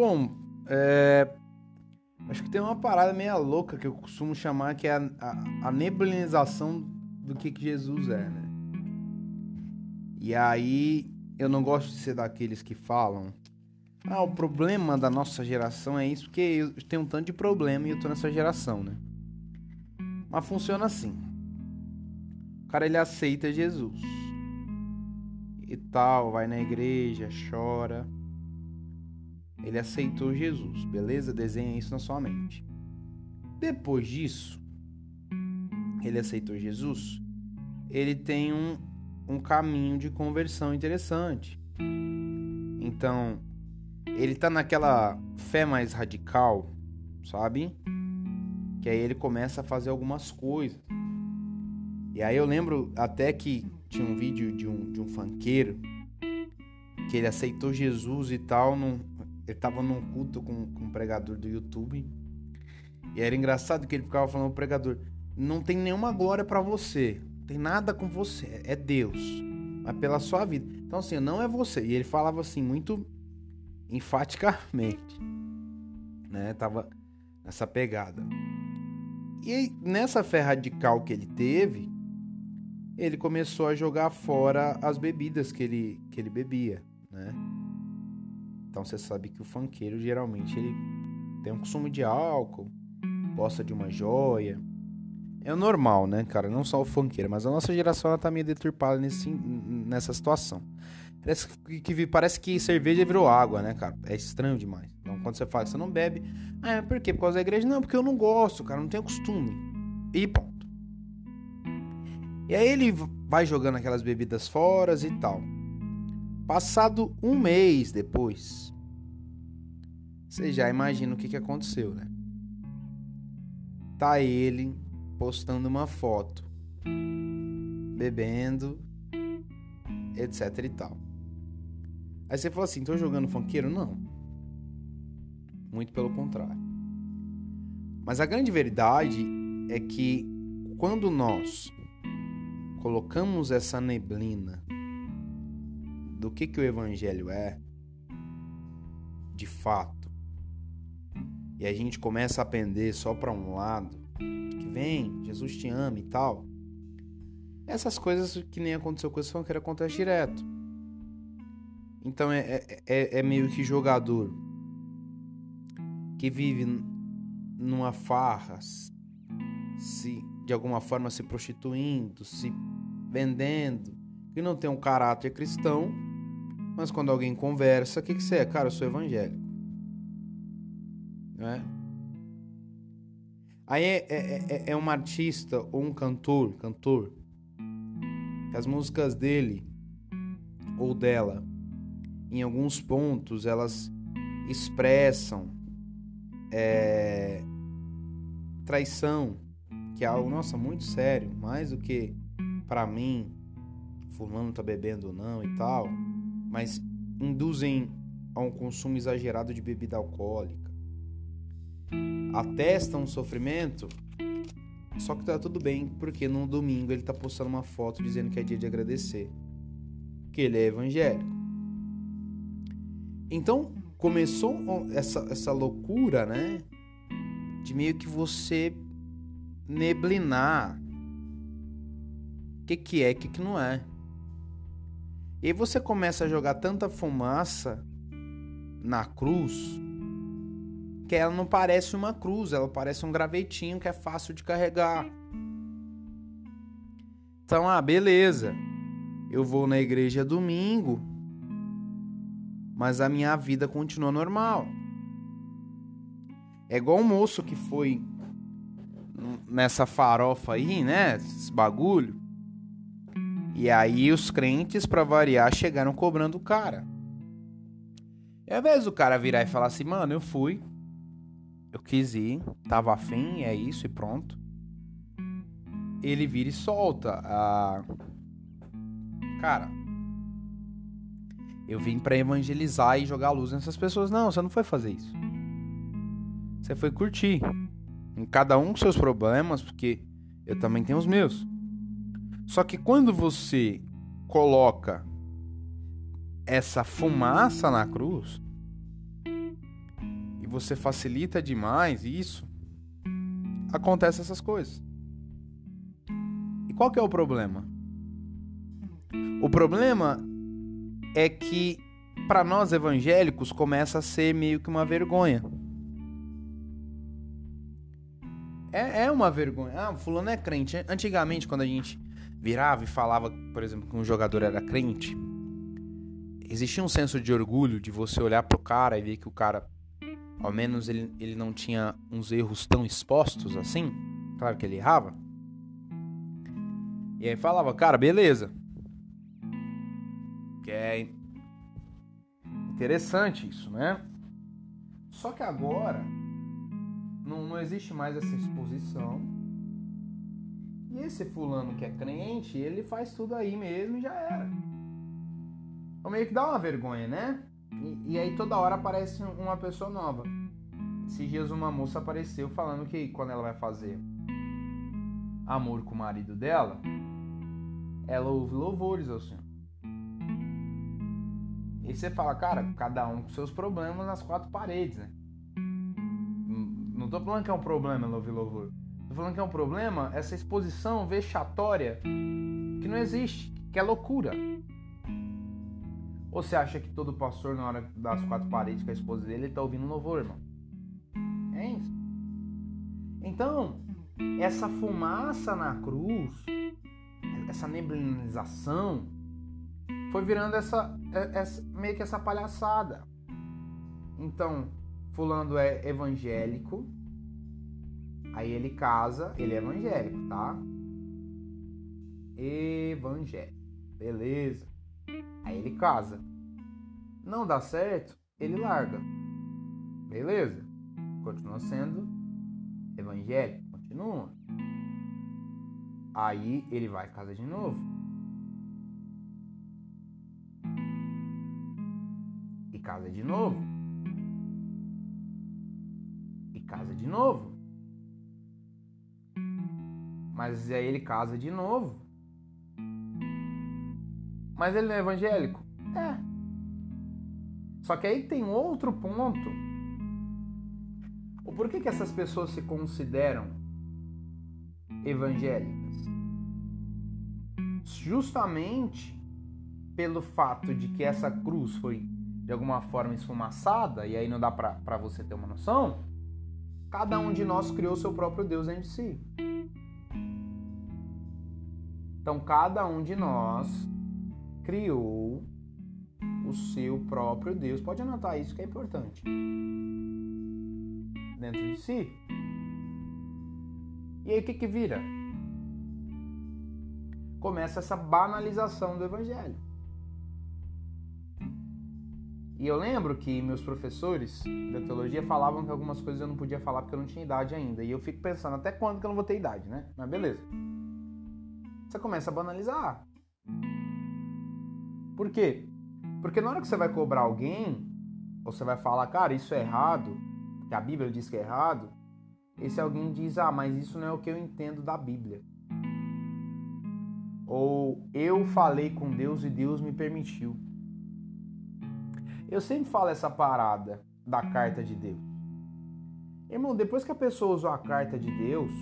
Bom, é... acho que tem uma parada meio louca que eu costumo chamar que é a, a, a nebulização do que, que Jesus é, né? E aí eu não gosto de ser daqueles que falam ah, o problema da nossa geração é isso, porque eu tenho um tanto de problema e eu tô nessa geração, né? Mas funciona assim. O cara ele aceita Jesus. E tal, vai na igreja, chora. Ele aceitou Jesus, beleza? Desenha isso na sua mente. Depois disso, ele aceitou Jesus. Ele tem um, um caminho de conversão interessante. Então, ele tá naquela fé mais radical, sabe? Que aí ele começa a fazer algumas coisas. E aí eu lembro até que tinha um vídeo de um, de um funkeiro que ele aceitou Jesus e tal. Num, ele tava num culto com, com um pregador do YouTube. E era engraçado que ele ficava falando pro pregador: Não tem nenhuma glória para você. Não tem nada com você. É Deus. Mas pela sua vida. Então, assim, não é você. E ele falava assim, muito enfaticamente, né? Tava nessa pegada. E nessa fé radical que ele teve, ele começou a jogar fora as bebidas que ele, que ele bebia, né? Então você sabe que o funkeiro geralmente ele tem um consumo de álcool, gosta de uma joia. É normal, né, cara? Não só o funkeiro, mas a nossa geração ela tá meio deturpada nesse, nessa situação. Parece que, parece que cerveja virou água, né, cara? É estranho demais. Então, quando você fala que você não bebe, ah, por quê? Por causa da igreja? Não, porque eu não gosto, cara, não tenho costume. E ponto. E aí ele vai jogando aquelas bebidas fora e tal. Passado um mês depois, você já imagina o que, que aconteceu, né? Tá ele postando uma foto, bebendo, etc e tal. Aí você fala assim, tô jogando funkeiro? Não. Muito pelo contrário. Mas a grande verdade é que quando nós colocamos essa neblina do que, que o evangelho é, de fato, e a gente começa a pender só para um lado, que vem, Jesus te ama e tal, essas coisas que nem aconteceu com esse funkeiro acontece direto. Então é, é, é, é meio que jogador que vive numa farra, se de alguma forma se prostituindo, se vendendo, que não tem um caráter cristão, mas quando alguém conversa, o que, que você é? Cara, eu sou evangélico. Não é? Aí é, é, é, é um artista ou um cantor, cantor, que as músicas dele ou dela em alguns pontos elas expressam é, traição, que é algo, nossa, muito sério, mais do que para mim, fulano tá bebendo ou não e tal, mas induzem a um consumo exagerado de bebida alcoólica. Atestam um sofrimento, só que tá tudo bem, porque no domingo ele tá postando uma foto dizendo que é dia de agradecer. Que ele é evangélico. Então começou essa, essa loucura, né? De meio que você neblinar o que, que é o que, que não é. E você começa a jogar tanta fumaça na cruz que ela não parece uma cruz, ela parece um gravetinho que é fácil de carregar. Então, ah, beleza. Eu vou na igreja domingo, mas a minha vida continua normal. É igual o moço que foi nessa farofa aí, né? Esse bagulho. E aí os crentes, para variar, chegaram cobrando o cara. E ao invés do cara virar e falar assim, mano, eu fui, eu quis ir, tava afim, é isso e pronto. Ele vira e solta. Cara, eu vim para evangelizar e jogar luz nessas pessoas. Não, você não foi fazer isso. Você foi curtir. Em cada um com seus problemas, porque eu também tenho os meus. Só que quando você coloca essa fumaça na cruz, você facilita demais isso, acontece essas coisas. E qual que é o problema? O problema é que para nós evangélicos começa a ser meio que uma vergonha. É, é uma vergonha. Ah, fulano é crente. Antigamente, quando a gente virava e falava, por exemplo, que um jogador era crente, existia um senso de orgulho de você olhar pro cara e ver que o cara, ao menos ele, ele não tinha uns erros tão expostos assim. Claro que ele errava. E aí falava, cara, beleza. Que é interessante isso, né? Só que agora não, não existe mais essa exposição. E esse fulano que é crente, ele faz tudo aí mesmo e já era. Então meio que dá uma vergonha, né? E, e aí toda hora aparece uma pessoa nova. Esses dias uma moça apareceu falando que quando ela vai fazer amor com o marido dela, ela ouve louvores ao Senhor. E você fala, cara, cada um com seus problemas nas quatro paredes, né? tô falando que é um problema ouvir louvor. Tô falando que é um problema essa exposição vexatória que não existe, que é loucura. Ou você acha que todo pastor, na hora das quatro paredes com a esposa dele, ele tá ouvindo louvor, irmão? É isso. Então, essa fumaça na cruz, essa neblinização, foi virando essa, essa meio que essa palhaçada. Então, fulano é evangélico, Aí ele casa, ele é evangélico, tá? Evangélico. Beleza. Aí ele casa. Não dá certo, ele larga. Beleza. Continua sendo evangélico, continua. Aí ele vai casa de novo. E casa de novo. E casa de novo. Mas aí ele casa de novo. Mas ele não é evangélico? É. Só que aí tem outro ponto. O porquê que essas pessoas se consideram evangélicas? Justamente pelo fato de que essa cruz foi de alguma forma esfumaçada, e aí não dá para você ter uma noção, cada um de nós criou seu próprio Deus dentro de si. Então, cada um de nós criou o seu próprio Deus. Pode anotar isso que é importante. Dentro de si. E aí o que, que vira? Começa essa banalização do evangelho. E eu lembro que meus professores da teologia falavam que algumas coisas eu não podia falar porque eu não tinha idade ainda. E eu fico pensando até quando que eu não vou ter idade, né? Mas beleza você começa a banalizar. Por quê? Porque na hora que você vai cobrar alguém, ou você vai falar, cara, isso é errado, que a Bíblia diz que é errado, esse alguém diz, ah, mas isso não é o que eu entendo da Bíblia. Ou eu falei com Deus e Deus me permitiu. Eu sempre falo essa parada da carta de Deus. Irmão, depois que a pessoa usou a carta de Deus,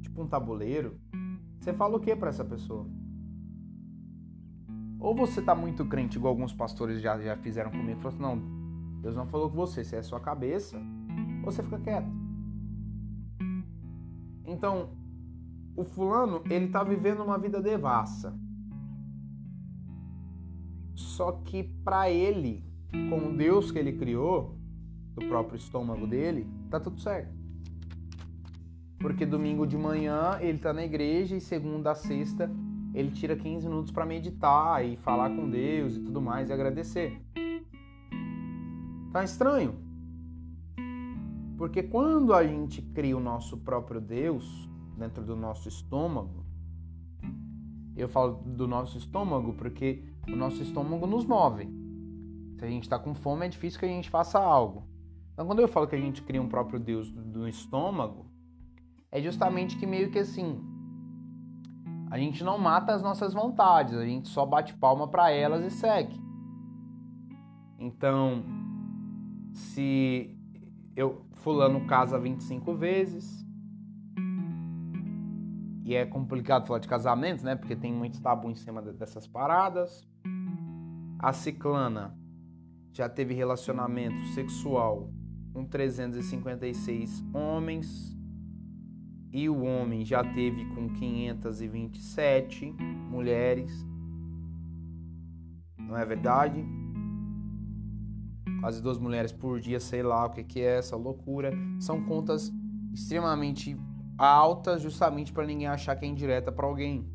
tipo um tabuleiro, você fala o que para essa pessoa? Ou você tá muito crente, igual alguns pastores já, já fizeram comigo, falou assim, não, Deus não falou com você, se é sua cabeça, ou você fica quieto. Então, o fulano, ele tá vivendo uma vida devassa. Só que para ele, com o Deus que ele criou, do próprio estômago dele, tá tudo certo. Porque domingo de manhã ele tá na igreja e segunda a sexta ele tira 15 minutos para meditar e falar com Deus e tudo mais e agradecer. Tá estranho? Porque quando a gente cria o nosso próprio Deus dentro do nosso estômago, eu falo do nosso estômago porque o nosso estômago nos move. Se a gente está com fome, é difícil que a gente faça algo. Então, quando eu falo que a gente cria um próprio Deus do estômago, é justamente que meio que assim, a gente não mata as nossas vontades, a gente só bate palma para elas e segue. Então, se eu fulano casa 25 vezes. E é complicado falar de casamento, né? Porque tem muitos tabu em cima dessas paradas. A ciclana já teve relacionamento sexual com 356 homens e o homem já teve com 527 mulheres. Não é verdade? Quase duas mulheres por dia, sei lá o que, é essa loucura. São contas extremamente altas, justamente para ninguém achar que é indireta para alguém.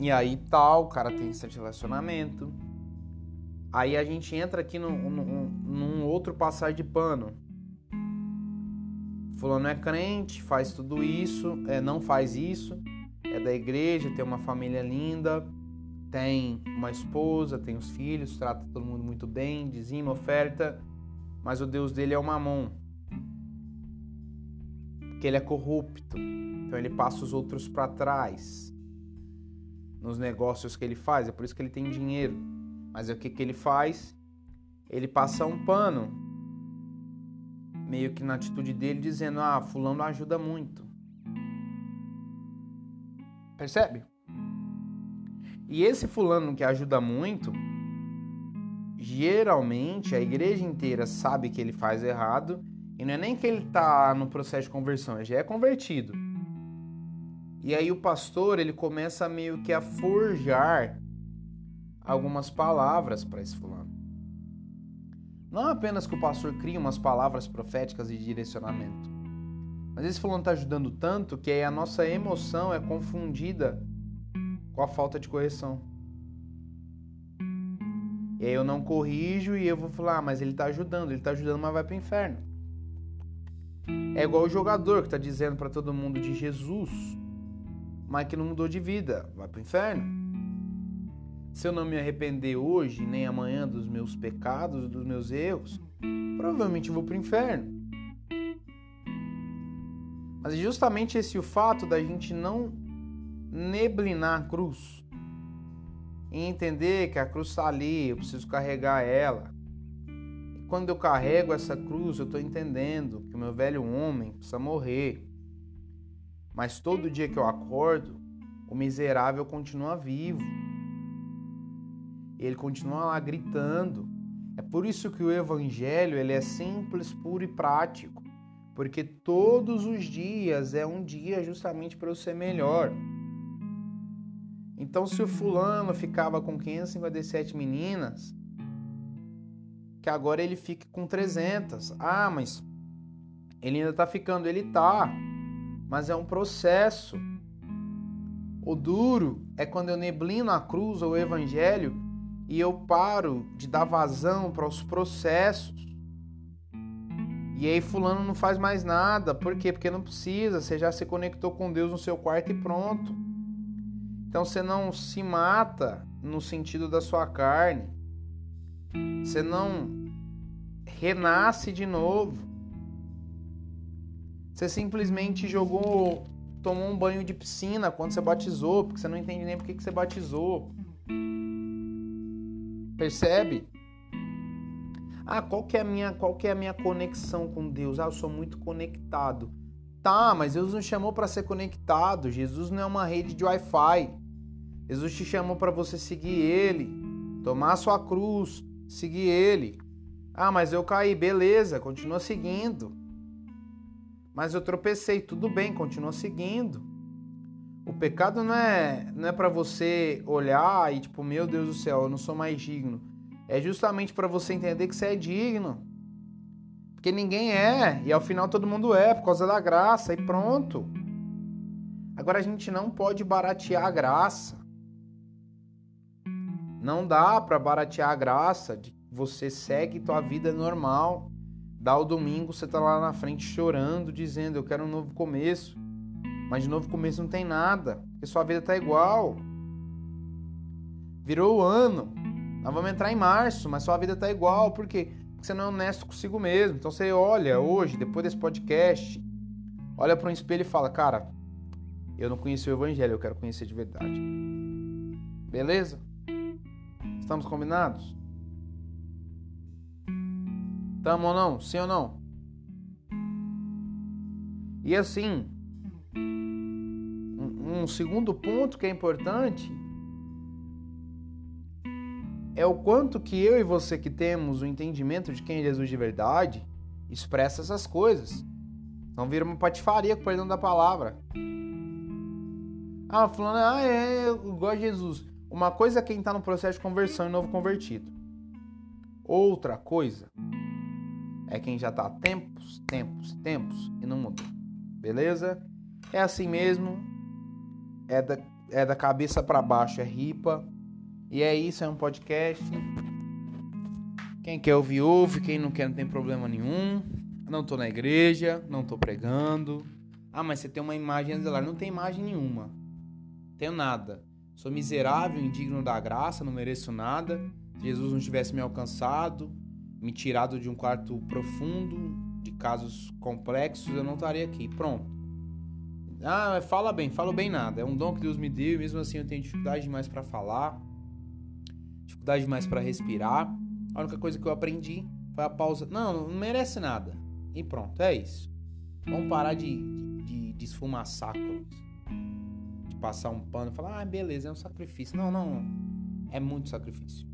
E aí tal, o cara tem esse relacionamento. Aí a gente entra aqui num outro passar de pano Fulano é crente, faz tudo isso, é, não faz isso, é da igreja, tem uma família linda, tem uma esposa, tem os filhos, trata todo mundo muito bem, dizima, oferta, mas o Deus dele é o mamon. Que ele é corrupto, então ele passa os outros para trás nos negócios que ele faz, é por isso que ele tem dinheiro. Mas é o que, que ele faz? Ele passa um pano meio que na atitude dele, dizendo: Ah, Fulano ajuda muito. Percebe? E esse Fulano que ajuda muito, geralmente a igreja inteira sabe que ele faz errado e não é nem que ele está no processo de conversão, ele já é convertido. E aí o pastor ele começa meio que a forjar algumas palavras para esse fulano. Não apenas que o pastor cria umas palavras proféticas de direcionamento, mas esse fulano está ajudando tanto que aí a nossa emoção é confundida com a falta de correção. E aí eu não corrijo e eu vou falar, ah, mas ele está ajudando, ele está ajudando, mas vai para o inferno. É igual o jogador que está dizendo para todo mundo de Jesus, mas que não mudou de vida, vai para o inferno. Se eu não me arrepender hoje nem amanhã dos meus pecados, dos meus erros, provavelmente vou para o inferno. Mas é justamente esse o fato da gente não neblinar a cruz e entender que a cruz está ali, eu preciso carregar ela. E quando eu carrego essa cruz, eu estou entendendo que o meu velho homem precisa morrer. Mas todo dia que eu acordo, o miserável continua vivo ele continua lá gritando. É por isso que o evangelho ele é simples, puro e prático, porque todos os dias é um dia justamente para eu ser melhor. Então, se o fulano ficava com 557 meninas, que agora ele fique com 300. Ah, mas ele ainda tá ficando, ele tá. Mas é um processo. O duro é quando eu neblino a cruz ou o evangelho e eu paro de dar vazão para os processos. E aí fulano não faz mais nada. Por quê? Porque não precisa, você já se conectou com Deus no seu quarto e pronto. Então você não se mata no sentido da sua carne. Você não renasce de novo. Você simplesmente jogou, tomou um banho de piscina quando você batizou, porque você não entende nem por que você batizou. Percebe? Ah, qual que é a minha, qual que é a minha conexão com Deus? Ah, eu sou muito conectado. Tá, mas Deus nos chamou para ser conectado. Jesus não é uma rede de Wi-Fi. Jesus te chamou para você seguir ele, tomar a sua cruz, seguir ele. Ah, mas eu caí, beleza, continua seguindo. Mas eu tropecei, tudo bem, continua seguindo. O pecado não é, não é para você olhar e tipo, meu Deus do céu, eu não sou mais digno. É justamente para você entender que você é digno. Porque ninguém é, e ao final todo mundo é, por causa da graça, e pronto. Agora a gente não pode baratear a graça. Não dá para baratear a graça de você segue tua vida normal. Dá o domingo, você tá lá na frente chorando, dizendo, eu quero um novo começo. Mas de novo começo não tem nada, porque sua vida tá igual. Virou o ano. Nós vamos entrar em março, mas sua vida tá igual, por quê? Porque você não é honesto consigo mesmo. Então você olha hoje, depois desse podcast, olha para um espelho e fala: "Cara, eu não conheci o evangelho, eu quero conhecer de verdade". Beleza? Estamos combinados? Tamo ou não? Sim ou não? E assim, um, segundo ponto que é importante é o quanto que eu e você que temos o entendimento de quem é Jesus de verdade expressa essas coisas. Não vira uma patifaria com perdão da palavra. Ah, falando, ah, é, eu gosto de Jesus. Uma coisa é quem está no processo de conversão e novo convertido. Outra coisa é quem já está há tempos, tempos, tempos e não mudou. Beleza? É assim mesmo. É da, é da cabeça para baixo, é ripa. E é isso, é um podcast. Quem quer ouvir, ouve. Quem não quer, não tem problema nenhum. Não tô na igreja, não tô pregando. Ah, mas você tem uma imagem zelar. Não tem imagem nenhuma. Tenho nada. Sou miserável, indigno da graça, não mereço nada. Se Jesus não tivesse me alcançado, me tirado de um quarto profundo, de casos complexos, eu não estaria aqui. Pronto. Ah, fala bem, falo bem nada. É um dom que Deus me deu e mesmo assim eu tenho dificuldade demais para falar, dificuldade demais para respirar. A única coisa que eu aprendi foi a pausa. Não, não merece nada. E pronto, é isso. Vamos parar de, de, de esfumaçar De passar um pano e falar, ah, beleza, é um sacrifício. Não, não. É muito sacrifício.